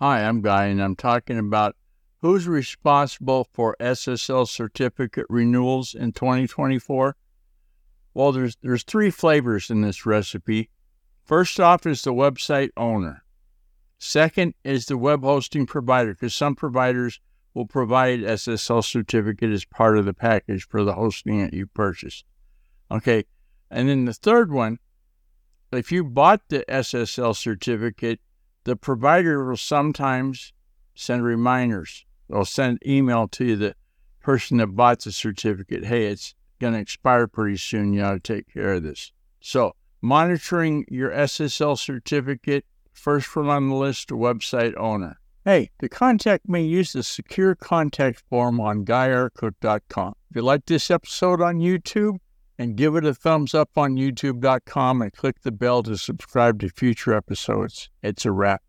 Hi, I'm Guy, and I'm talking about who's responsible for SSL certificate renewals in 2024. Well, there's there's three flavors in this recipe. First off is the website owner. Second is the web hosting provider, because some providers will provide SSL certificate as part of the package for the hosting that you purchased. Okay, and then the third one, if you bought the SSL certificate, the provider will sometimes send reminders. They'll send email to the person that bought the certificate. Hey, it's going to expire pretty soon. You ought to take care of this. So, monitoring your SSL certificate, first one on the list, website owner. Hey, to contact me, use the secure contact form on guyrcook.com. If you like this episode on YouTube, and give it a thumbs up on youtube.com and click the bell to subscribe to future episodes. It's a wrap.